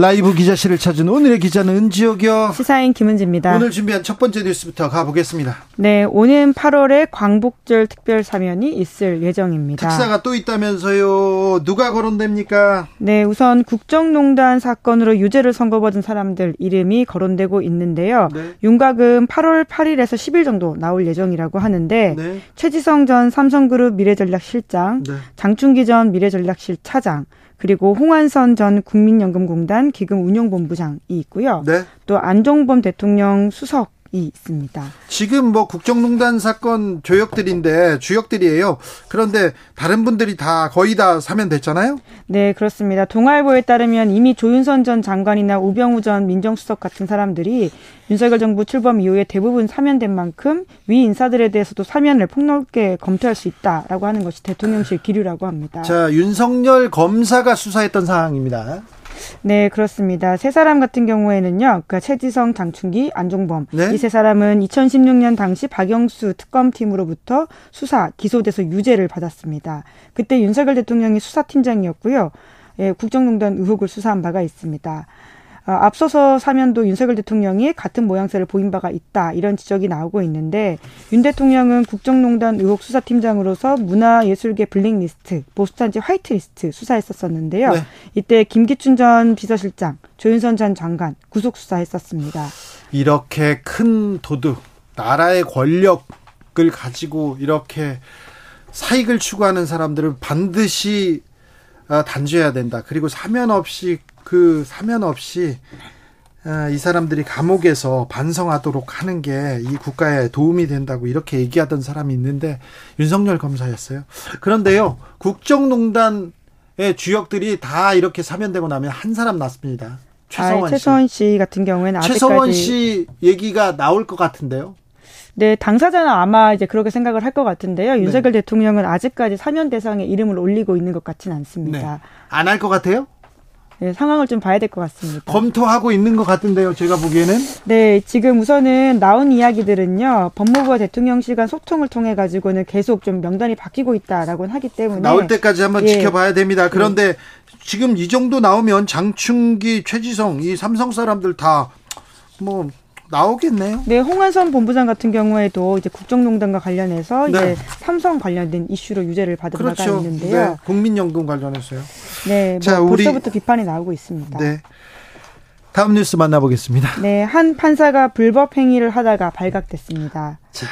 라이브 기자실을 찾은 오늘의 기자는 은지옥이요. 시사인 김은지입니다. 오늘 준비한 첫 번째 뉴스부터 가보겠습니다. 네, 오는 8월에 광복절 특별 사면이 있을 예정입니다. 특사가 또 있다면서요. 누가 거론됩니까? 네, 우선 국정농단 사건으로 유죄를 선고받은 사람들 이름이 거론되고 있는데요. 네. 윤곽은 8월 8일에서 10일 정도 나올 예정이라고 하는데 네. 최지성 전 삼성그룹 미래전략실장, 네. 장충기 전 미래전략실 차장, 그리고 홍한선 전 국민연금공단 기금운용본부장이 있고요. 네. 또 안종범 대통령 수석 이 있습니다. 지금 뭐 국정농단 사건 조역들인데 주역들이에요. 그런데 다른 분들이 다 거의 다 사면됐잖아요. 네, 그렇습니다. 동아일보에 따르면 이미 조윤선 전 장관이나 우병우 전 민정수석 같은 사람들이 윤석열 정부 출범 이후에 대부분 사면된 만큼 위 인사들에 대해서도 사면을 폭넓게 검토할 수 있다라고 하는 것이 대통령실 기류라고 합니다. 자, 윤석열 검사가 수사했던 사항입니다. 네, 그렇습니다. 세 사람 같은 경우에는요, 그러니까 최지성, 장충기, 안종범 네? 이세 사람은 2016년 당시 박영수 특검팀으로부터 수사 기소돼서 유죄를 받았습니다. 그때 윤석열 대통령이 수사팀장이었고요. 예, 국정농단 의혹을 수사한 바가 있습니다. 어, 앞서서 사면도 윤석열 대통령이 같은 모양새를 보인 바가 있다 이런 지적이 나오고 있는데 윤 대통령은 국정농단 의혹 수사팀장으로서 문화예술계 블랙리스트, 보수단지 화이트리스트 수사했었었는데요. 네. 이때 김기춘 전 비서실장, 조윤선 전 장관 구속 수사했었습니다. 이렇게 큰 도둑, 나라의 권력을 가지고 이렇게 사익을 추구하는 사람들은 반드시 어, 단죄해야 된다. 그리고 사면 없이 그 사면 없이 아, 이 사람들이 감옥에서 반성하도록 하는 게 이 국가에 도움이 된다고 이렇게 얘기하던 사람이 있는데 윤석열 검사였어요. 그런데요, 국정농단의 주역들이 다 이렇게 사면되고 나면 한 사람 났습니다. 최서원, 아, 최서원 씨. 같은 경우에는 최서원 씨 얘기가 나올 것 같은데요. 네, 당사자는 아마 이제 그렇게 생각을 할 것 같은데요. 네. 윤석열 대통령은 아직까지 사면 대상에 이름을 올리고 있는 것 같지는 않습니다. 네. 안할 것 같아요? 네, 상황을 좀 봐야 될 것 같습니다. 검토하고 있는 것 같은데요, 제가 보기에는. 네, 지금 우선은 나온 이야기들은요, 법무부와 대통령실 간 소통을 통해 가지고는 계속 좀 명단이 바뀌고 있다라고 하기 때문에 나올 때까지 한번 예. 지켜봐야 됩니다. 그런데 네. 지금 이 정도 나오면 장충기, 최지성 이 삼성 사람들 다뭐 나오겠네요. 네, 홍한선 본부장 같은 경우에도 이제 국정농단과 관련해서 네. 이제 삼성 관련된 이슈로 유죄를 받은 그렇죠. 바가 있는데요. 네, 국민연금 관련해서요. 네, 뭐 자, 우리 벌써부터 비판이 나오고 있습니다. 네. 다음 뉴스 만나보겠습니다. 네, 한 판사가 불법 행위를 하다가 발각됐습니다. 자,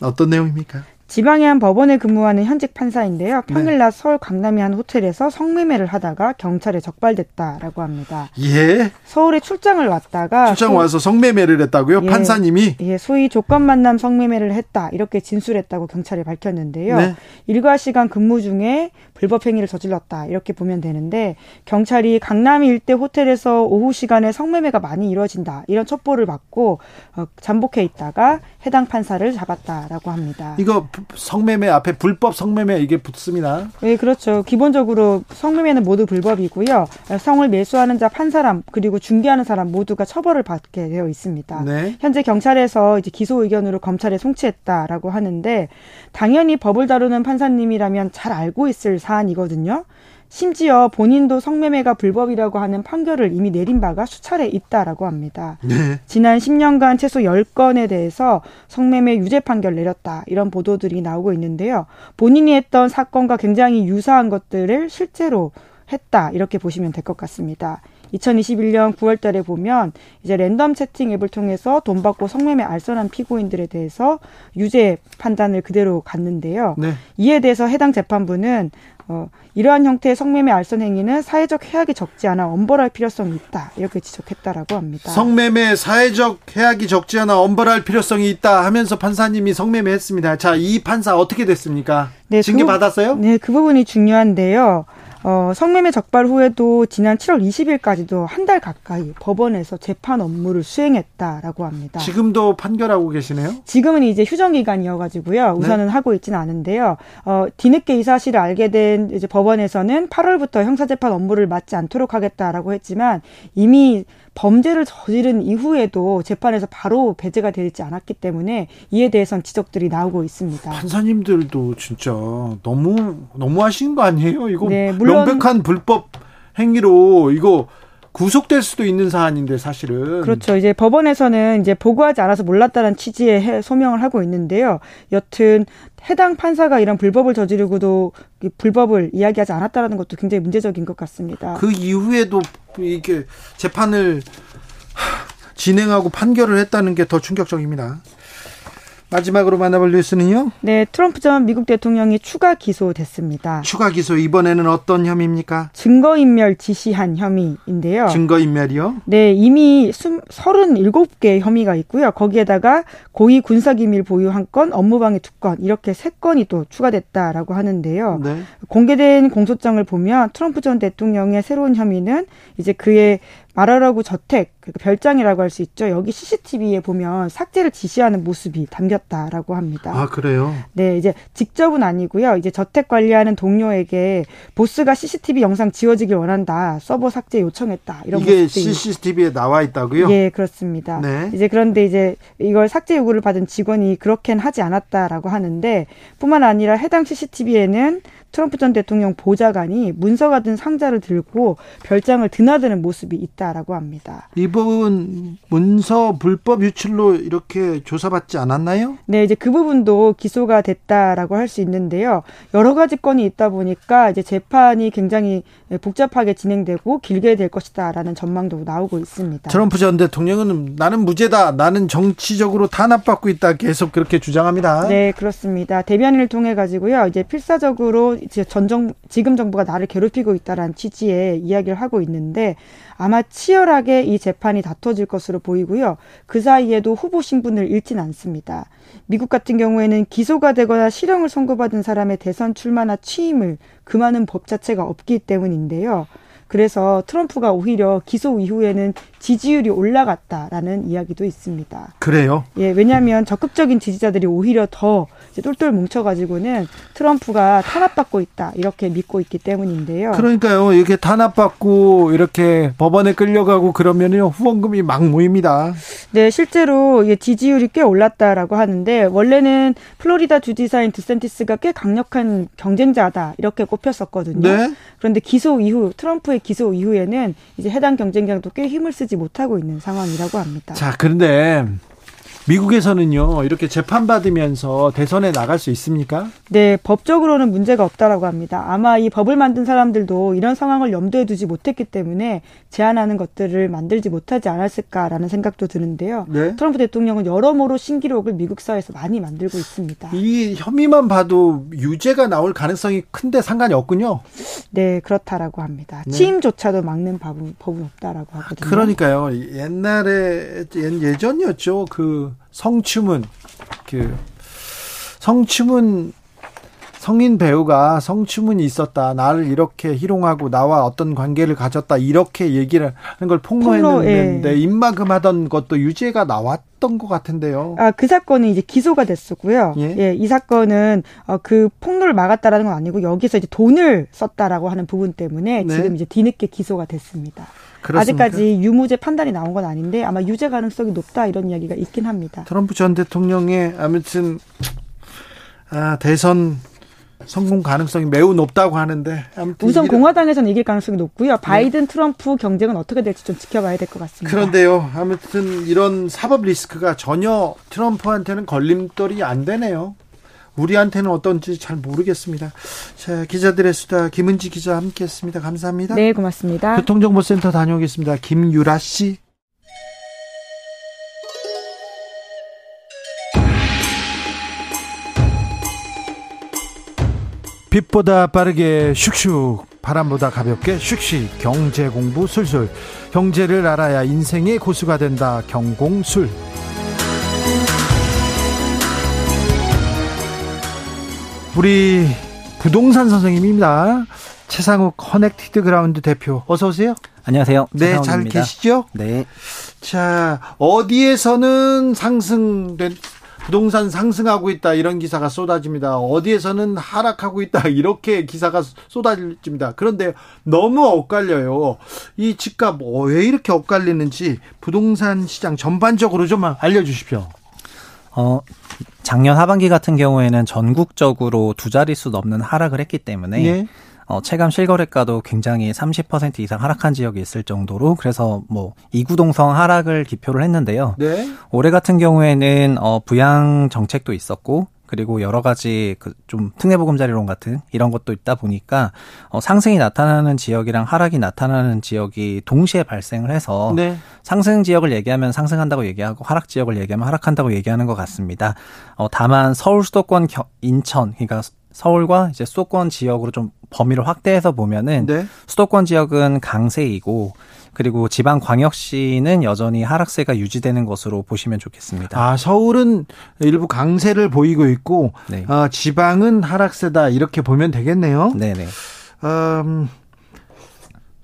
어떤 내용입니까? 지방의 한 법원에 근무하는 현직 판사인데요. 평일낮 네. 서울 강남의 한 호텔에서 성매매를 하다가 경찰에 적발됐다라고 합니다. 예. 서울에 출장을 왔다가 출장 와서 성매매를 했다고요? 예, 판사님이? 예, 소위 조건 만남 성매매를 했다 이렇게 진술했다고 경찰이 밝혔는데요. 네. 일과 시간 근무 중에 불법 행위를 저질렀다 이렇게 보면 되는데 경찰이 강남 일대 호텔에서 오후 시간에 성매매가 많이 이루어진다 이런 첩보를 받고 어, 잠복해 있다가 해당 판사를 잡았다라고 합니다. 이거 성매매 앞에 불법 성매매 이게 붙습니다. 네, 그렇죠. 기본적으로 성매매는 모두 불법이고요. 성을 매수하는 자한 사람 그리고 중개하는 사람 모두가 처벌을 받게 되어 있습니다. 네. 현재 경찰에서 이제 기소 의견으로 검찰에 송치했다라고 하는데 당연히 법을 다루는 판사님이라면 잘 알고 있을 사 안이거든요. 심지어 본인도 성매매가 불법이라고 하는 판결을 이미 내린 바가 수차례 있다라고 합니다. 네. 지난 10년간 최소 10건에 대해서 성매매 유죄 판결 내렸다. 이런 보도들이 나오고 있는데요. 본인이 했던 사건과 굉장히 유사한 것들을 실제로 했다. 이렇게 보시면 될 것 같습니다. 2021년 9월 달에 보면 이제 랜덤 채팅 앱을 통해서 돈 받고 성매매 알선한 피고인들에 대해서 유죄 판단을 그대로 갔는데요. 네. 이에 대해서 해당 재판부는 어, 이러한 형태의 성매매 알선 행위는 사회적 해악이 적지 않아 엄벌할 필요성이 있다 이렇게 지적했다라고 합니다. 성매매 사회적 해악이 적지 않아 엄벌할 필요성이 있다 하면서 판사님이 성매매 했습니다. 자, 이 판사 어떻게 됐습니까? 네, 징계 그, 받았어요? 네, 그 부분이 중요한데요. 어, 성매매 적발 후에도 지난 7월 20일까지도 한 달 가까이 법원에서 재판 업무를 수행했다라고 합니다. 지금도 판결하고 계시네요? 지금은 이제 휴정 기간이어가지고요. 우선은 네? 하고 있지는 않은데요. 어, 뒤늦게 이 사실을 알게 된 이제 법원에서는 8월부터 형사재판 업무를 맡지 않도록 하겠다라고 했지만 이미 범죄를 저지른 이후에도 재판에서 바로 배제가 되지 않았기 때문에 이에 대해선 지적들이 나오고 있습니다. 판사님들도 진짜 너무 너무 하신 거 아니에요? 이거 네, 물론 명백한 불법 행위로 이거 구속될 수도 있는 사안인데 사실은 그렇죠. 이제 법원에서는 이제 보고하지 않아서 몰랐다는 취지의 소명을 하고 있는데요. 여튼 해당 판사가 이런 불법을 저지르고도 불법을 이야기하지 않았다라는 것도 굉장히 문제적인 것 같습니다. 그 이후에도 이게 재판을 진행하고 판결을 했다는 게 더 충격적입니다. 마지막으로 만나볼 뉴스는요? 네, 트럼프 전 미국 대통령이 추가 기소됐습니다. 추가 기소 이번에는 어떤 혐의입니까? 증거인멸 지시한 혐의인데요. 증거인멸이요? 네, 이미 37개 혐의가 있고요. 거기에다가 고위 군사기밀 보유 한 건, 업무방해 두 건, 이렇게 세 건이 또 추가됐다라고 하는데요. 네. 공개된 공소장을 보면 트럼프 전 대통령의 새로운 혐의는 이제 그의 말하라고 저택 그러니까 별장이라고 할 수 있죠. 여기 CCTV에 보면 삭제를 지시하는 모습이 담겼다라고 합니다. 아 그래요? 네, 이제 직접은 아니고요. 이제 저택 관리하는 동료에게 보스가 CCTV 영상 지워지길 원한다. 서버 삭제 요청했다. 이런 이게 CCTV에 나와 있다고요? 예, 그렇습니다. 네. 이제 그런데 이제 이걸 삭제 요구를 받은 직원이 그렇게는 하지 않았다라고 하는데 뿐만 아니라 해당 CCTV에는 트럼프 전 대통령 보좌관이 문서가 든 상자를 들고 별장을 드나드는 모습이 있다라고 합니다. 이 부분 문서 불법 유출로 이렇게 조사받지 않았나요? 네, 이제 그 부분도 기소가 됐다라고 할 수 있는데요. 여러 가지 건이 있다 보니까 이제 재판이 굉장히 복잡하게 진행되고 길게 될 것이다라는 전망도 나오고 있습니다. 트럼프 전 대통령은 나는 무죄다. 나는 정치적으로 탄압받고 있다. 계속 그렇게 주장합니다. 네, 그렇습니다. 대변인을 통해 가지고요. 이제 필사적으로 이제 전 정, 지금 정부가 나를 괴롭히고 있다라는 취지의 이야기를 하고 있는데 아마 치열하게 이 재판 이 다퉈질 것으로 보이고요. 그 사이에도 후보 신분을 잃진 않습니다. 미국 같은 경우에는 기소가 되거나 실형을 선고받은 사람의 대선 출마나 취임을 금하는 법 자체가 없기 때문인데요. 그래서 트럼프가 오히려 기소 이후에는 지지율이 올라갔다라는 이야기도 있습니다. 그래요? 예, 왜냐하면 적극적인 지지자들이 오히려 더 똘똘 뭉쳐가지고는 트럼프가 탄압받고 있다 이렇게 믿고 있기 때문인데요. 그러니까요, 이렇게 탄압받고 이렇게 법원에 끌려가고 그러면요 후원금이 막 모입니다. 네, 실제로 지지율이 꽤 올랐다라고 하는데 원래는 플로리다 주지사인 드센티스가 꽤 강력한 경쟁자다 이렇게 꼽혔었거든요. 네? 그런데 기소 이후 트럼프의 기소 이후에는 이제 해당 경쟁자도 꽤 힘을 쓰지 못하고 있는 상황이라고 합니다. 자, 그런데 미국에서는요 이렇게 재판 받으면서 대선에 나갈 수 있습니까? 네, 법적으로는 문제가 없다라고 합니다. 아마 이 법을 만든 사람들도 이런 상황을 염두에 두지 못했기 때문에 제한하는 것들을 만들지 못하지 않았을까라는 생각도 드는데요. 네? 트럼프 대통령은 여러모로 신기록을 미국 사회에서 많이 만들고 있습니다. 이 혐의만 봐도 유죄가 나올 가능성이 큰데 상관이 없군요. 네, 그렇다라고 합니다. 네. 취임조차도 막는 법은, 법은 없다라고 하거든요. 그러니까요. 옛날에 예전이었죠. 그 성추문 그 성추문 성인 배우가 성추문이 있었다. 나를 이렇게 희롱하고 나와 어떤 관계를 가졌다. 이렇게 얘기를 하는 걸 폭로했는데 폭로, 예. 입막음 하던 것도 유죄가 나왔던 것 같은데요. 아, 그 사건은 이제 기소가 됐었고요. 예, 예 이 사건은 어, 그 폭로를 막았다라는 건 아니고 여기서 이제 돈을 썼다라고 하는 부분 때문에 네. 지금 이제 뒤늦게 기소가 됐습니다. 그렇습니까? 아직까지 유무죄 판단이 나온 건 아닌데 아마 유죄 가능성이 높다 이런 이야기가 있긴 합니다. 트럼프 전 대통령의 아무튼 아, 대선 성공 가능성이 매우 높다고 하는데 우선 공화당에서는 이길 가능성이 높고요. 바이든 네. 트럼프 경쟁은 어떻게 될지 좀 지켜봐야 될 것 같습니다. 그런데요. 아무튼 이런 사법 리스크가 전혀 트럼프한테는 걸림돌이 안 되네요. 우리한테는 어떤지 잘 모르겠습니다. 자, 기자들의 수다 김은지 기자 함께했습니다. 감사합니다. 네, 고맙습니다. 교통정보센터 다녀오겠습니다. 김유라 씨. 빛보다 빠르게 슉슉 바람보다 가볍게 슉슉 경제 공부 술술 경제를 알아야 인생의 고수가 된다 경공술 우리 부동산 선생님입니다 최상욱 커넥티드 그라운드 대표 어서 오세요 안녕하세요. 네, 잘 계시죠? 네. 자, 어디에서는 상승된 부동산 상승하고 있다 이런 기사가 쏟아집니다. 어디에서는 하락하고 있다 이렇게 기사가 쏟아집니다. 그런데 너무 엇갈려요. 이 집값 왜 이렇게 엇갈리는지 부동산 시장 전반적으로 좀 알려주십시오. 어, 작년 하반기 같은 경우에는 전국적으로 두 자릿수 넘는 하락을 했기 때문에 네. 어, 체감 실거래가도 굉장히 30% 이상 하락한 지역이 있을 정도로 그래서 뭐 이구동성 하락을 기표를 했는데요. 네. 올해 같은 경우에는 어, 부양 정책도 있었고 그리고 여러 가지 그 좀 특례보금자리론 같은 이런 것도 있다 보니까 어, 상승이 나타나는 지역이랑 하락이 나타나는 지역이 동시에 발생을 해서 네. 상승 지역을 얘기하면 상승한다고 얘기하고 하락 지역을 얘기하면 하락한다고 얘기하는 것 같습니다. 어, 다만 서울 수도권 겨, 인천 그러니까 서울과 이제 수도권 지역으로 좀 범위를 확대해서 보면은 네. 수도권 지역은 강세이고 그리고 지방 광역시는 여전히 하락세가 유지되는 것으로 보시면 좋겠습니다. 아, 서울은 일부 강세를 보이고 있고 네. 어, 지방은 하락세다 이렇게 보면 되겠네요. 네, 네. 음,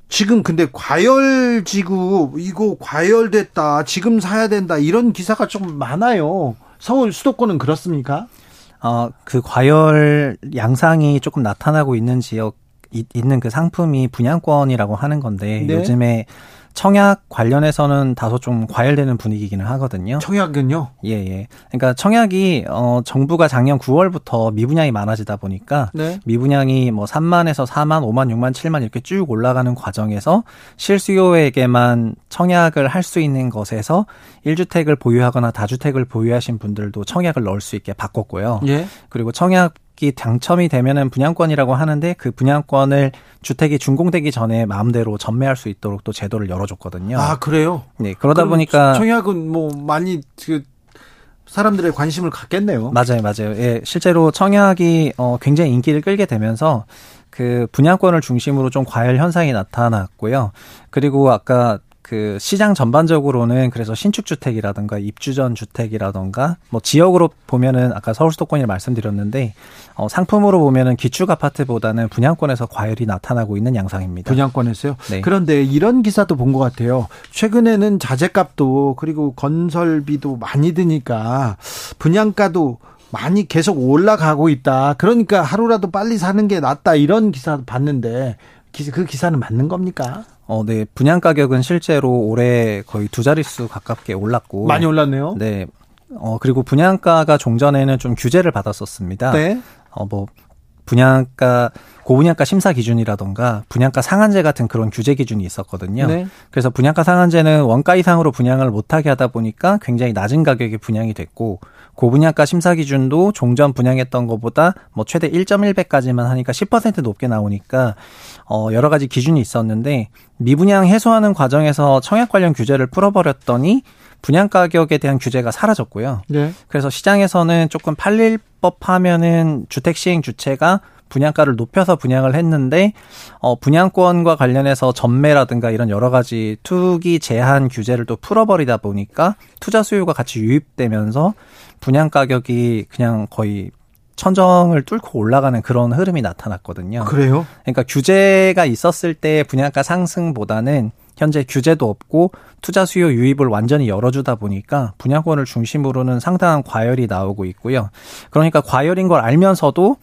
지금 근데 과열 지구 이거 과열됐다. 지금 사야 된다. 이런 기사가 좀 많아요. 서울 수도권은 그렇습니까? 어, 그 과열 양상이 조금 나타나고 있는 지역 있는 그 상품이 분양권이라고 하는 건데 네. 요즘에 청약 관련해서는 다소 좀 과열되는 분위기기는 하거든요. 청약은요? 예, 예. 그러니까 청약이 어 정부가 작년 9월부터 미분양이 많아지다 보니까 네. 미분양이 뭐 3만에서 4만, 5만, 6만, 7만 이렇게 쭉 올라가는 과정에서 실수요에게만 청약을 할 수 있는 것에서 1주택을 보유하거나 다주택을 보유하신 분들도 청약을 넣을 수 있게 바꿨고요. 예. 그리고 청약 주택이 당첨이 되면은 분양권이라고 하는데 그 분양권을 주택이 준공되기 전에 마음대로 전매할 수 있도록 또 제도를 열어줬거든요. 아 그래요? 네 그러다 보니까 청약은 뭐 많이 그 사람들의 관심을 갖겠네요. 맞아요, 맞아요. 예, 실제로 청약이 어 굉장히 인기를 끌게 되면서 그 분양권을 중심으로 좀 과열 현상이 나타났고요. 그리고 아까 그 시장 전반적으로는 그래서 신축 주택이라든가 입주 전 주택이라든가 뭐 지역으로 보면은 아까 서울 수도권이 말씀드렸는데 어 상품으로 보면은 기축 아파트보다는 분양권에서 과열이 나타나고 있는 양상입니다. 분양권에서요? 네. 그런데 이런 기사도 본 것 같아요. 최근에는 자재값도 그리고 건설비도 많이 드니까 분양가도 많이 계속 올라가고 있다. 그러니까 하루라도 빨리 사는 게 낫다. 이런 기사 봤는데 그 기사는 맞는 겁니까? 어, 네. 분양 가격은 실제로 올해 거의 두 자릿수 가깝게 올랐고. 많이 올랐네요. 네. 어, 그리고 분양가가 종전에는 좀 규제를 받았었습니다. 네. 어, 뭐, 분양가, 고분양가 심사 기준이라던가 분양가 상한제 같은 그런 규제 기준이 있었거든요. 네. 그래서 분양가 상한제는 원가 이상으로 분양을 못하게 하다 보니까 굉장히 낮은 가격에 분양이 됐고 고분양가 심사 기준도 종전 분양했던 것보다 뭐 최대 1.1배까지만 하니까 10% 높게 나오니까 어 여러 가지 기준이 있었는데 미분양 해소하는 과정에서 청약 관련 규제를 풀어버렸더니 분양 가격에 대한 규제가 사라졌고요. 네. 그래서 시장에서는 조금 팔릴 법하면은 주택 시행 주체가 분양가를 높여서 분양을 했는데 어 분양권과 관련해서 전매라든가 이런 여러 가지 투기 제한 규제를 또 풀어버리다 보니까 투자 수요가 같이 유입되면서 분양 가격이 그냥 거의 천정을 뚫고 올라가는 그런 흐름이 나타났거든요. 그래요? 그러니까 규제가 있었을 때 분양가 상승보다는 현재 규제도 없고 투자 수요 유입을 완전히 열어주다 보니까 분양권을 중심으로는 상당한 과열이 나오고 있고요. 그러니까 과열인 걸 알면서도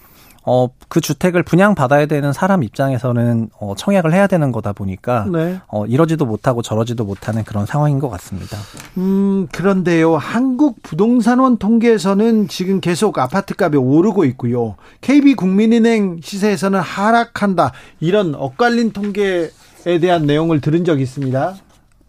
어, 그 주택을 분양받아야 되는 사람 입장에서는 어, 청약을 해야 되는 거다 보니까 네. 어, 이러지도 못하고 저러지도 못하는 그런 상황인 것 같습니다. 음, 그런데요. 한국 부동산원 통계에서는 지금 계속 아파트 값이 오르고 있고요. KB국민은행 시세에서는 하락한다. 이런 엇갈린 통계에 대한 내용을 들은 적이 있습니다.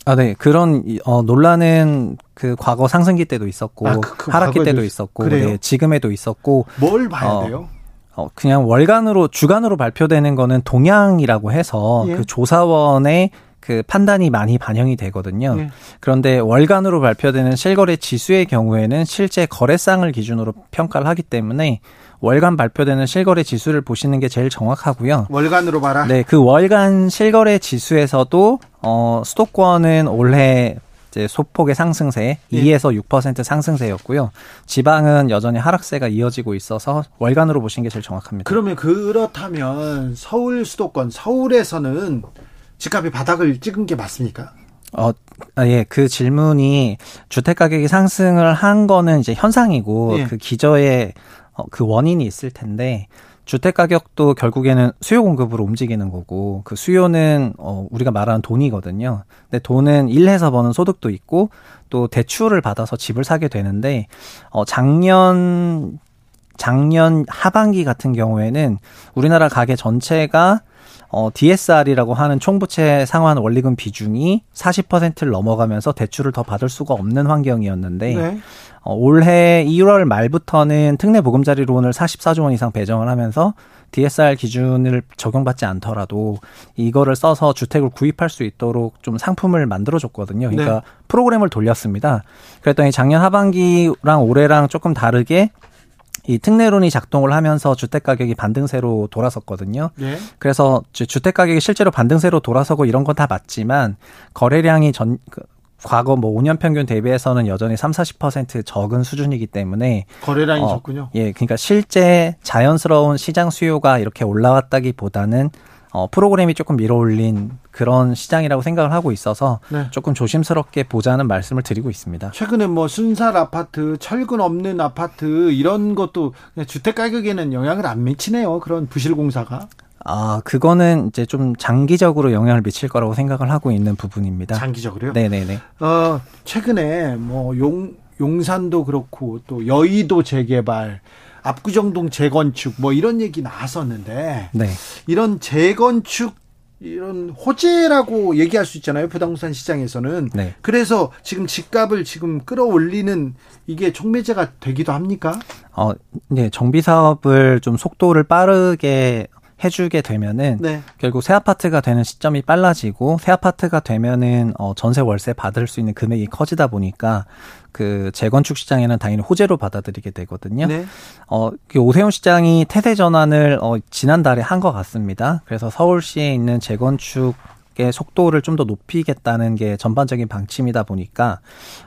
아, 네. 그런 어, 논란은 그 과거 상승기 때도 있었고 아, 그, 그 하락기 때도 있었고 네, 지금에도 있었고 뭘 봐야 어, 돼요? 어, 그냥 월간으로 주간으로 발표되는 거는 동향이라고 해서 예. 그 조사원의 그 판단이 많이 반영이 되거든요. 예. 그런데 월간으로 발표되는 실거래 지수의 경우에는 실제 거래상을 기준으로 평가를 하기 때문에 월간 발표되는 실거래 지수를 보시는 게 제일 정확하고요. 월간으로 봐라. 네, 그 월간 실거래 지수에서도 어 수도권은 올해 이제 소폭의 상승세, 예. 2에서 6% 상승세였고요. 지방은 여전히 하락세가 이어지고 있어서 월간으로 보시는 게 제일 정확합니다. 그러면 그렇다면 서울 수도권 서울에서는 집값이 바닥을 찍은 게 맞습니까? 어, 아, 예, 그 질문이 주택 가격이 상승을 한 거는 이제 현상이고 예. 그 기저에 어, 그 원인이 있을 텐데 주택 가격도 결국에는 수요 공급으로 움직이는 거고 그 수요는 어 우리가 말하는 돈이거든요. 근데 돈은 일해서 버는 소득도 있고 또 대출을 받아서 집을 사게 되는데 어 작년 작년 하반기 같은 경우에는 우리나라 가계 전체가 어, DSR이라고 하는 총부채 상환 원리금 비중이 40%를 넘어가면서 대출을 더 받을 수가 없는 환경이었는데 네. 어, 올해 1월 말부터는 특례 보금자리론을 44조 원 이상 배정을 하면서 DSR 기준을 적용받지 않더라도 이거를 써서 주택을 구입할 수 있도록 좀 상품을 만들어 줬거든요. 그러니까 네. 프로그램을 돌렸습니다. 그랬더니 작년 하반기랑 올해랑 조금 다르게 이 특례론이 작동을 하면서 주택 가격이 반등세로 돌아섰거든요. 네. 그래서 주택 가격이 실제로 반등세로 돌아서고 이런 건 다 맞지만 거래량이 전 그, 과거 뭐 5년 평균 대비해서는 여전히 3, 40% 적은 수준이기 때문에 거래량이 어, 적군요. 예, 그러니까 실제 자연스러운 시장 수요가 이렇게 올라왔다기보다는 어, 프로그램이 조금 밀어올린 그런 시장이라고 생각을 하고 있어서 네. 조금 조심스럽게 보자는 말씀을 드리고 있습니다. 최근에 뭐 순살 아파트, 철근 없는 아파트 이런 것도 주택 가격에는 영향을 안 미치네요. 그런 부실 공사가. 아, 그거는 이제 좀 장기적으로 영향을 미칠 거라고 생각을 하고 있는 부분입니다. 장기적으로요? 네네네. 어, 최근에 뭐 용, 용산도 그렇고 또 여의도 재개발 압구정동 재건축 뭐 이런 얘기 나왔었는데 네. 이런 재건축 이런 호재라고 얘기할 수 있잖아요. 부동산 시장에서는. 네. 그래서 지금 집값을 지금 끌어올리는 이게 촉매제가 되기도 합니까? 어, 네. 정비 사업을 좀 속도를 빠르게 해주게 되면은 네. 결국 새 아파트가 되는 시점이 빨라지고 새 아파트가 되면은 어 전세 월세 받을 수 있는 금액이 커지다 보니까 그 재건축 시장에는 당연히 호재로 받아들이게 되거든요. 네. 어, 그 오세훈 시장이 태세 전환을 어, 지난달에 한 것 같습니다. 그래서 서울시에 있는 재건축의 속도를 좀 더 높이겠다는 게 전반적인 방침이다 보니까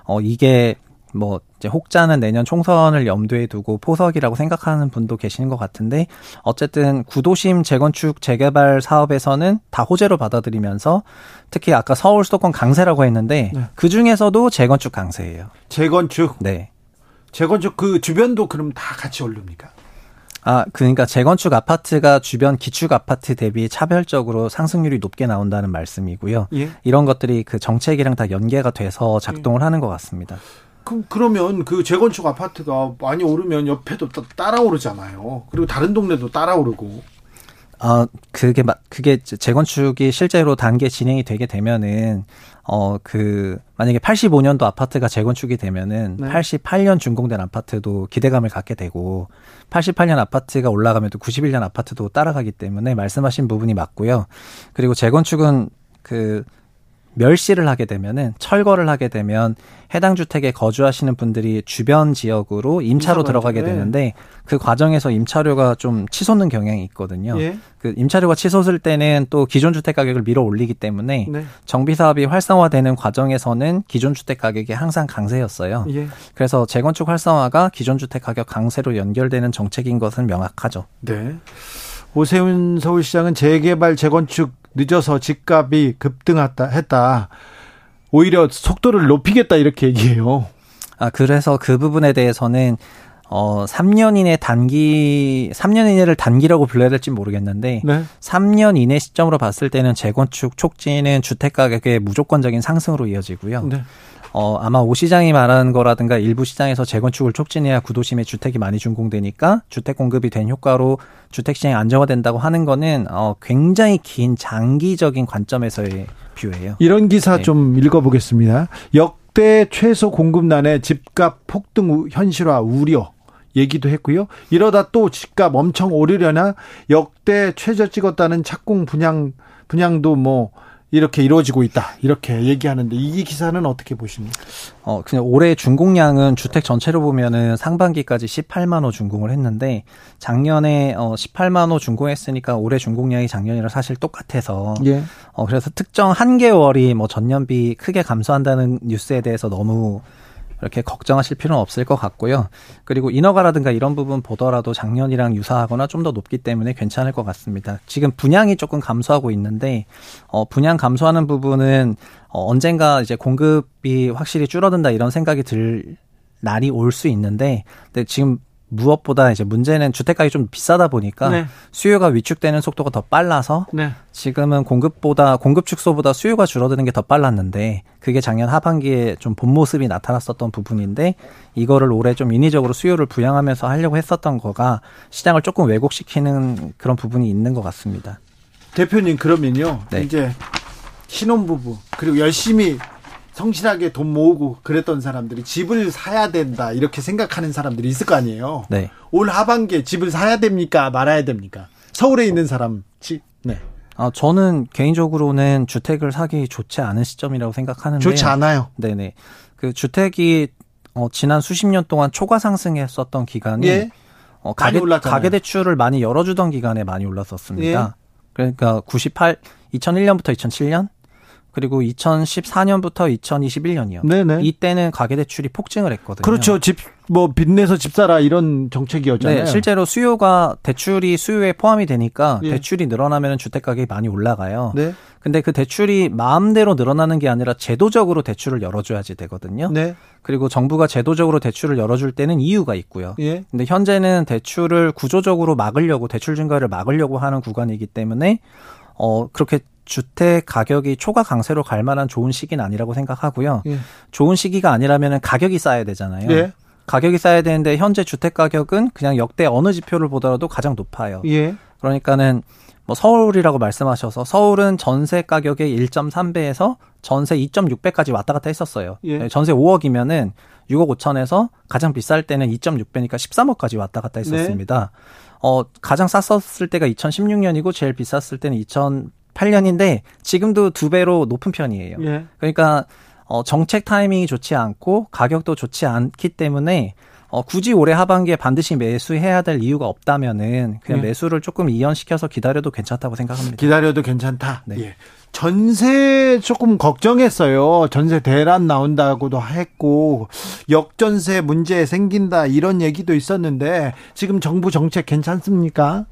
어, 이게 뭐 이제 혹자는 내년 총선을 염두에 두고 포석이라고 생각하는 분도 계시는 것 같은데 어쨌든 구도심 재건축 재개발 사업에서는 다 호재로 받아들이면서 특히 아까 서울 수도권 강세라고 했는데 네. 그 중에서도 재건축 강세예요. 재건축. 네. 재건축 그 주변도 그럼 다 같이 오릅니까? 아, 그러니까 재건축 아파트가 주변 기축 아파트 대비 차별적으로 상승률이 높게 나온다는 말씀이고요. 예? 이런 것들이 그 정책이랑 다 연계가 돼서 작동을 예. 하는 것 같습니다. 그, 그러면 그 재건축 아파트가 많이 오르면 옆에도 따라 오르잖아요. 그리고 다른 동네도 따라 오르고. 아, 그게, 그게 재건축이 실제로 단계 진행이 되게 되면은, 어, 그, 만약에 85년도 아파트가 재건축이 되면은, 네. 88년 준공된 아파트도 기대감을 갖게 되고, 88년 아파트가 올라가면 또 91년 아파트도 따라가기 때문에 말씀하신 부분이 맞고요. 그리고 재건축은 그, 멸시를 하게 되면은 철거를 하게 되면 해당 주택에 거주하시는 분들이 주변 지역으로 임차로 들어가게 되는데 그 과정에서 임차료가 좀 치솟는 경향이 있거든요. 예. 그 임차료가 치솟을 때는 또 기존 주택 가격을 밀어 올리기 때문에 네. 정비 사업이 활성화되는 과정에서는 기존 주택 가격이 항상 강세였어요. 예. 그래서 재건축 활성화가 기존 주택 가격 강세로 연결되는 정책인 것은 명확하죠. 네. 오세훈 서울시장은 재개발 재건축 늦어서 집값이 급등했다 했다. 오히려 속도를 높이겠다 이렇게 얘기해요. 아 그래서 그 부분에 대해서는 어 3년 이내 단기 3년 이내를 단기라고 불러야 될지 모르겠는데 네. 3년 이내 시점으로 봤을 때는 재건축 촉진은 주택 가격의 무조건적인 상승으로 이어지고요. 네. 어, 아마 오 시장이 말하는 거라든가 일부 시장에서 재건축을 촉진해야 구도심에 주택이 많이 준공되니까 주택 공급이 된 효과로 주택 시장이 안정화된다고 하는 거는 어, 굉장히 긴 장기적인 관점에서의 뷰예요. 이런 기사 네. 좀 읽어보겠습니다. 역대 최소 공급난에 집값 폭등 현실화 우려. 얘기도 했고요. 이러다 또 집값 엄청 오르려나 역대 최저 찍었다는 착공 분양 분양도 뭐 이렇게 이루어지고 있다. 이렇게 얘기하는데 이 기사는 어떻게 보십니까? 어, 그냥 올해 준공량은 주택 전체로 보면은 상반기까지 18만 호 준공을 했는데 작년에 어 18만 호 준공했으니까 올해 준공량이 작년이랑 사실 똑같아서 예. 어 그래서 특정 한 개월이 뭐 전년비 크게 감소한다는 뉴스에 대해서 너무 이렇게 걱정하실 필요는 없을 것 같고요. 그리고 인허가라든가 이런 부분 보더라도 작년이랑 유사하거나 좀 더 높기 때문에 괜찮을 것 같습니다. 지금 분양이 조금 감소하고 있는데 어 분양 감소하는 부분은 어 언젠가 이제 공급이 확실히 줄어든다 이런 생각이 들 날이 올 수 있는데 근데 지금 무엇보다 이제 문제는 주택가격이 좀 비싸다 보니까 네. 수요가 위축되는 속도가 더 빨라서 네. 지금은 공급보다 공급 축소보다 수요가 줄어드는 게 더 빨랐는데 그게 작년 하반기에 좀 본 모습이 나타났었던 부분인데 이거를 올해 좀 인위적으로 수요를 부양하면서 하려고 했었던 거가 시장을 조금 왜곡시키는 그런 부분이 있는 것 같습니다. 대표님 그러면요 네. 이제 신혼부부 그리고 열심히 성실하게 돈 모으고 그랬던 사람들이 집을 사야 된다 이렇게 생각하는 사람들이 있을 거 아니에요. 네. 올 하반기에 집을 사야 됩니까 말아야 됩니까? 서울에 있는 사람 집. 네. 아 저는 개인적으로는 주택을 사기 좋지 않은 시점이라고 생각하는데 좋지 않아요. 네네. 그 주택이 어, 지난 수십 년 동안 초과 상승했었던 기간이 예. 어, 가계 가계 대출을 많이 열어주던 기간에 많이 올랐었습니다. 예. 그러니까 98 2001년부터 2007년 그리고 2014년부터 2021년이요. 네네. 이때는 가계대출이 폭증을 했거든요. 그렇죠. 집, 뭐, 빚내서 집 사라 이런 정책이었잖아요. 네, 실제로 수요가, 대출이 수요에 포함이 되니까 예. 대출이 늘어나면 주택가격이 많이 올라가요. 네. 근데 그 대출이 마음대로 늘어나는 게 아니라 제도적으로 대출을 열어줘야지 되거든요. 네. 그리고 정부가 제도적으로 대출을 열어줄 때는 이유가 있고요. 예. 근데 현재는 대출을 구조적으로 막으려고, 대출 증가를 막으려고 하는 구간이기 때문에, 어, 그렇게 주택 가격이 초과 강세로 갈 만한 좋은 시기는 아니라고 생각하고요. 예. 좋은 시기가 아니라면 가격이 쌓여야 되잖아요. 예. 가격이 쌓여야 되는데 현재 주택 가격은 그냥 역대 어느 지표를 보더라도 가장 높아요. 예. 그러니까는 뭐 서울이라고 말씀하셔서 서울은 전세 가격의 1.3배에서 전세 2.6배까지 왔다 갔다 했었어요. 예. 네, 전세 5억이면은 6억 5천에서 가장 비쌀 때는 2.6배니까 13억까지 왔다 갔다 했었습니다. 네. 어, 가장 쌌었을 때가 2016년이고 제일 비쌌을 때는 2000 8년인데 지금도 두 배로 높은 편이에요. 예. 그러니까 어, 정책 타이밍이 좋지 않고 가격도 좋지 않기 때문에 어, 굳이 올해 하반기에 반드시 매수해야 될 이유가 없다면은 그냥 예. 매수를 조금 이연시켜서 기다려도 괜찮다고 생각합니다. 기다려도 괜찮다. 네. 예. 전세 조금 걱정했어요. 전세 대란 나온다고도 했고 역전세 문제 생긴다 이런 얘기도 있었는데 지금 정부 정책 괜찮습니까?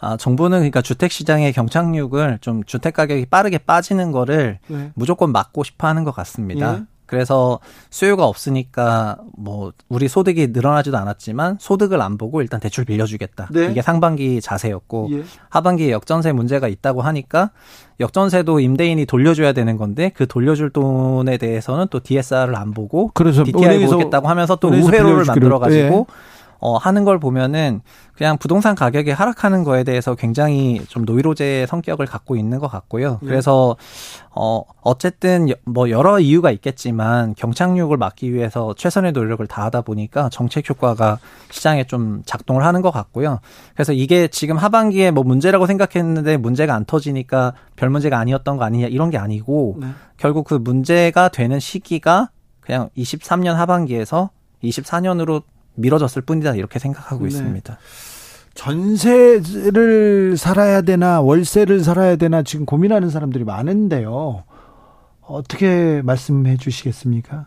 아, 정부는 그러니까 주택 시장의 경착륙을 좀 주택 가격이 빠르게 빠지는 거를 네. 무조건 막고 싶어 하는 것 같습니다. 예. 그래서 수요가 없으니까 뭐 우리 소득이 늘어나지도 않았지만 소득을 안 보고 일단 대출 빌려주겠다. 네. 이게 상반기 자세였고 예. 하반기에 역전세 문제가 있다고 하니까 역전세도 임대인이 돌려줘야 되는 건데 그 돌려줄 돈에 대해서는 또 DSR을 안 보고 그래서 DTI 보겠다고 하면서 또 우회로를 만들어 가지고 예. 어, 하는 걸 보면은 그냥 부동산 가격이 하락하는 거에 대해서 굉장히 좀 노이로제 성격을 갖고 있는 것 같고요. 네. 그래서 어, 어쨌든 뭐 여러 이유가 있겠지만 경착륙을 막기 위해서 최선의 노력을 다하다 보니까 정책 효과가 시장에 좀 작동을 하는 것 같고요. 그래서 이게 지금 하반기에 뭐 문제라고 생각했는데 문제가 안 터지니까 별 문제가 아니었던 거 아니냐 이런 게 아니고 네. 결국 그 문제가 되는 시기가 그냥 23년 하반기에서 24년으로 미뤄졌을 뿐이다 이렇게 생각하고 네. 있습니다. 전세를 살아야 되나 월세를 살아야 되나 지금 고민하는 사람들이 많은데요. 어떻게 말씀해 주시겠습니까?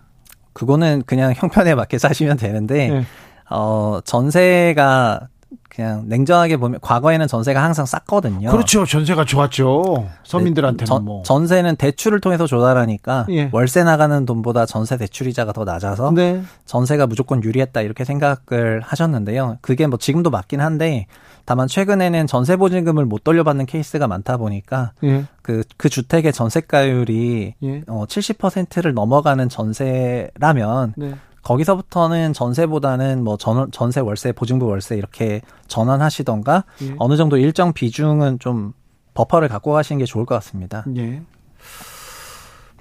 그거는 그냥 형편에 맞게 사시면 되는데 네. 어 전세가 그냥 냉정하게 보면 과거에는 전세가 항상 쌌거든요. 그렇죠. 전세가 좋았죠. 서민들한테는 전, 뭐. 전세는 대출을 통해서 조달하니까 예. 월세 나가는 돈보다 전세 대출 이자가 더 낮아서 네. 전세가 무조건 유리했다 이렇게 생각을 하셨는데요. 그게 뭐 지금도 맞긴 한데 다만 최근에는 전세 보증금을 못 돌려받는 케이스가 많다 보니까 예. 그, 그 주택의 전세가율이 예. 어, 70%를 넘어가는 전세라면 네. 거기서부터는 전세보다는 뭐 전, 전세 월세 보증부 월세 이렇게 전환하시던가 예. 어느 정도 일정 비중은 좀 버퍼를 갖고 가시는 게 좋을 것 같습니다. 예.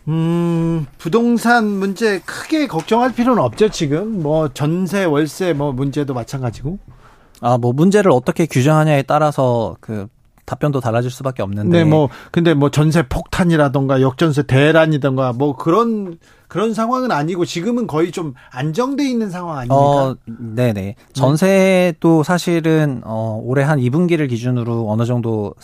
음, 부동산 문제 크게 걱정할 필요는 없죠, 지금. 뭐, 전세, 월세, 뭐, 문제도 마찬가지고. 아, 뭐, 문제를 어떻게 규정하냐에 따라서 그, 답변도 달라질 수밖에 없는데. 네, 뭐, 근데 뭐, 전세 폭탄이라던가, 역전세 대란이던가, 뭐, 그런, 그런 상황은 아니고, 지금은 거의 좀 안정돼 있는 상황 아닙니까? 어, 네네. 전세도 사실은, 어, 올해 한 2분기를 기준으로 어느 정도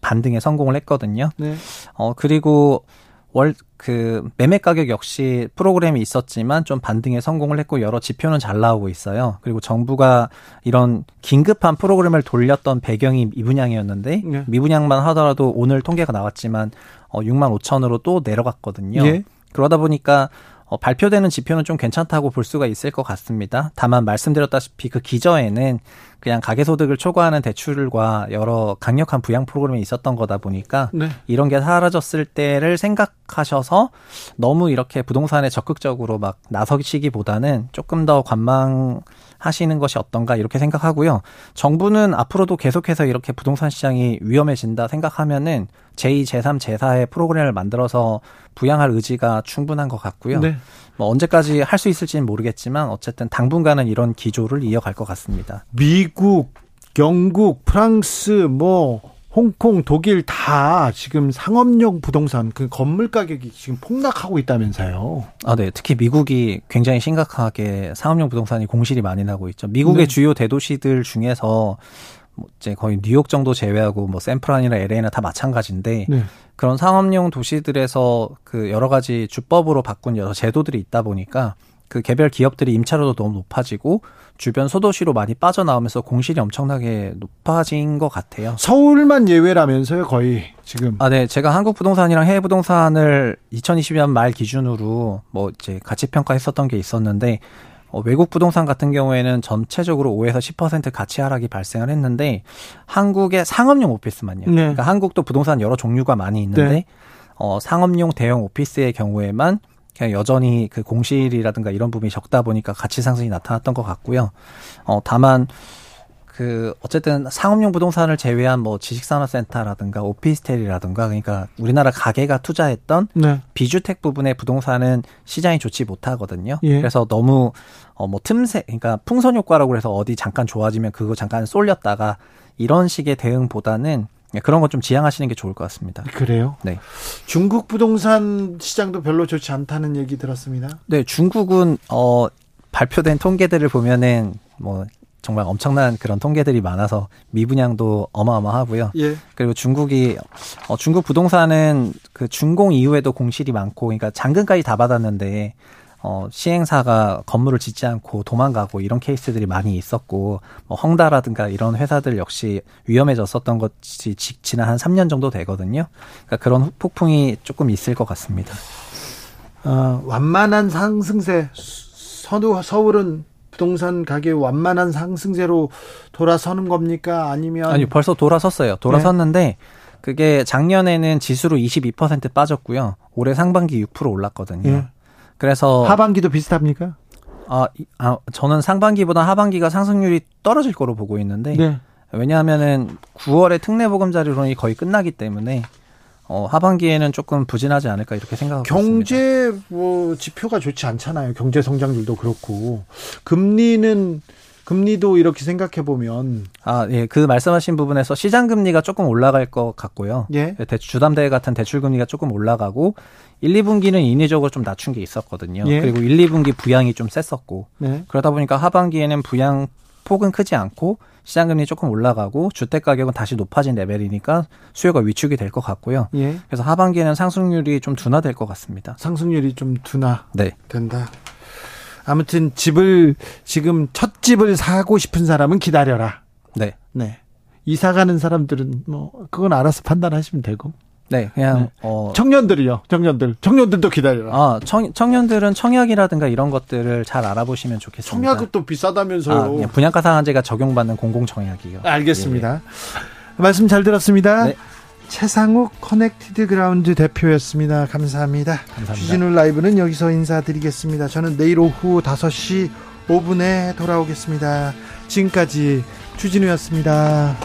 반등에 성공을 했거든요. 네. 어, 그리고, 월, 그, 매매 가격 역시 프로그램이 있었지만 좀 반등에 성공을 했고 여러 지표는 잘 나오고 있어요. 그리고 정부가 이런 긴급한 프로그램을 돌렸던 배경이 미분양이었는데 네. 미분양만 하더라도 오늘 통계가 나왔지만 어, 6만 5천으로 또 내려갔거든요. 네. 그러다 보니까 어, 발표되는 지표는 좀 괜찮다고 볼 수가 있을 것 같습니다. 다만 말씀드렸다시피 그 기저에는 그냥 가계소득을 초과하는 대출과 여러 강력한 부양 프로그램이 있었던 거다 보니까 네. 이런 게 사라졌을 때를 생각하셔서 너무 이렇게 부동산에 적극적으로 막 나서시기보다는 조금 더 관망 하시는 것이 어떤가 이렇게 생각하고요. 정부는 앞으로도 계속해서 이렇게 부동산 시장이 위험해진다 생각하면은 제2, 제3, 제4의 프로그램을 만들어서 부양할 의지가 충분한 것 같고요. 네. 뭐 언제까지 할 수 있을지는 모르겠지만 어쨌든 당분간은 이런 기조를 이어갈 것 같습니다. 미국, 영국, 프랑스, 뭐 홍콩, 독일 다 지금 상업용 부동산 그 건물 가격이 지금 폭락하고 있다면서요. 아, 네. 특히 미국이 굉장히 심각하게 상업용 부동산이 공실이 많이 나고 있죠. 미국의 네. 주요 대도시들 중에서 뭐 이제 거의 뉴욕 정도 제외하고 뭐 샌프란이나 LA나 다 마찬가지인데 네. 그런 상업용 도시들에서 그 여러 가지 주법으로 바꾼 여러 제도들이 있다 보니까 그 개별 기업들이 임차료도 너무 높아지고 주변 소도시로 많이 빠져나오면서 공실이 엄청나게 높아진 것 같아요. 서울만 예외라면서요, 거의 지금. 아, 네. 제가 한국 부동산이랑 해외 부동산을 2020년 말 기준으로 뭐 이제 가치 평가했었던 게 있었는데 어, 외국 부동산 같은 경우에는 전체적으로 5에서 10% 가치 하락이 발생을 했는데 한국의 상업용 오피스만요. 네. 그러니까 한국도 부동산 여러 종류가 많이 있는데 네. 어, 상업용 대형 오피스의 경우에만 그냥 여전히 그 공실이라든가 이런 부분이 적다 보니까 가치 상승이 나타났던 것 같고요. 어, 다만 그 어쨌든 상업용 부동산을 제외한 뭐 지식산업센터라든가 오피스텔이라든가 그러니까 우리나라 가게가 투자했던 네. 비주택 부분의 부동산은 시장이 좋지 못하거든요. 예. 그래서 너무 어뭐 틈새 그러니까 풍선 효과라고 해서 어디 잠깐 좋아지면 그거 잠깐 쏠렸다가 이런 식의 대응보다는 그런 것좀 지양하시는 게 좋을 것 같습니다. 그래요? 네. 중국 부동산 시장도 별로 좋지 않다는 얘기 들었습니다. 네, 중국은 어 발표된 통계들을 보면은 뭐 정말 엄청난 그런 통계들이 많아서 미분양도 어마어마하고요. 예. 그리고 중국이 어, 중국 부동산은 그 준공 이후에도 공실이 많고, 그러니까 잔금까지 다 받았는데 어, 시행사가 건물을 짓지 않고 도망가고 이런 케이스들이 많이 있었고, 뭐 헝다라든가 이런 회사들 역시 위험해졌었던 것이 지난 한 3년 정도 되거든요. 그러니까 그런 폭풍이 조금 있을 것 같습니다. 어, 완만한 상승세 선우 서울은 부동산 가격 완만한 상승세로 돌아서는 겁니까? 아니면 아니 벌써 돌아섰어요. 돌아섰는데 네. 그게 작년에는 지수로 22% 빠졌고요. 올해 상반기 6% 올랐거든요. 네. 그래서 하반기도 비슷합니까? 아, 아, 저는 상반기보다 하반기가 상승률이 떨어질 거로 보고 있는데 네. 왜냐하면은 9월에 특례 보금자리론이 거의 끝나기 때문에 어, 하반기에는 조금 부진하지 않을까 이렇게 생각하고 경제 있습니다. 뭐 지표가 좋지 않잖아요. 경제 성장률도 그렇고 금리는 금리도 이렇게 생각해 보면 아, 예. 그 말씀하신 부분에서 시장 금리가 조금 올라갈 것 같고요. 예. 대출 주담대 같은 대출 금리가 조금 올라가고 1, 2분기는 인위적으로 좀 낮춘 게 있었거든요. 예. 그리고 1, 2분기 부양이 좀 셌었고. 네. 그러다 보니까 하반기에는 부양 폭은 크지 않고 시장금리 조금 올라가고 주택 가격은 다시 높아진 레벨이니까 수요가 위축이 될 것 같고요. 예. 그래서 하반기에는 상승률이 좀 둔화될 것 같습니다. 상승률이 좀 둔화 네. 된다. 아무튼 집을 지금 첫 집을 사고 싶은 사람은 기다려라. 네. 네. 이사 가는 사람들은 뭐 그건 알아서 판단하시면 되고. 네, 그냥 네. 어 청년들이요. 청년들. 청년들도 기다려라. 아, 청, 청년들은 청약이라든가 이런 것들을 잘 알아보시면 좋겠습니다. 청약은 또 비싸다면서요. 아, 분양가 상한제가 적용받는 공공 청약이요. 알겠습니다. 예. 말씀 잘 들었습니다. 네. 최상욱 커넥티드 그라운드 대표였습니다. 감사합니다. 감사합니다. 주진우 라이브는 여기서 인사드리겠습니다. 저는 내일 오후 5시 5분에 돌아오겠습니다. 지금까지 주진우였습니다.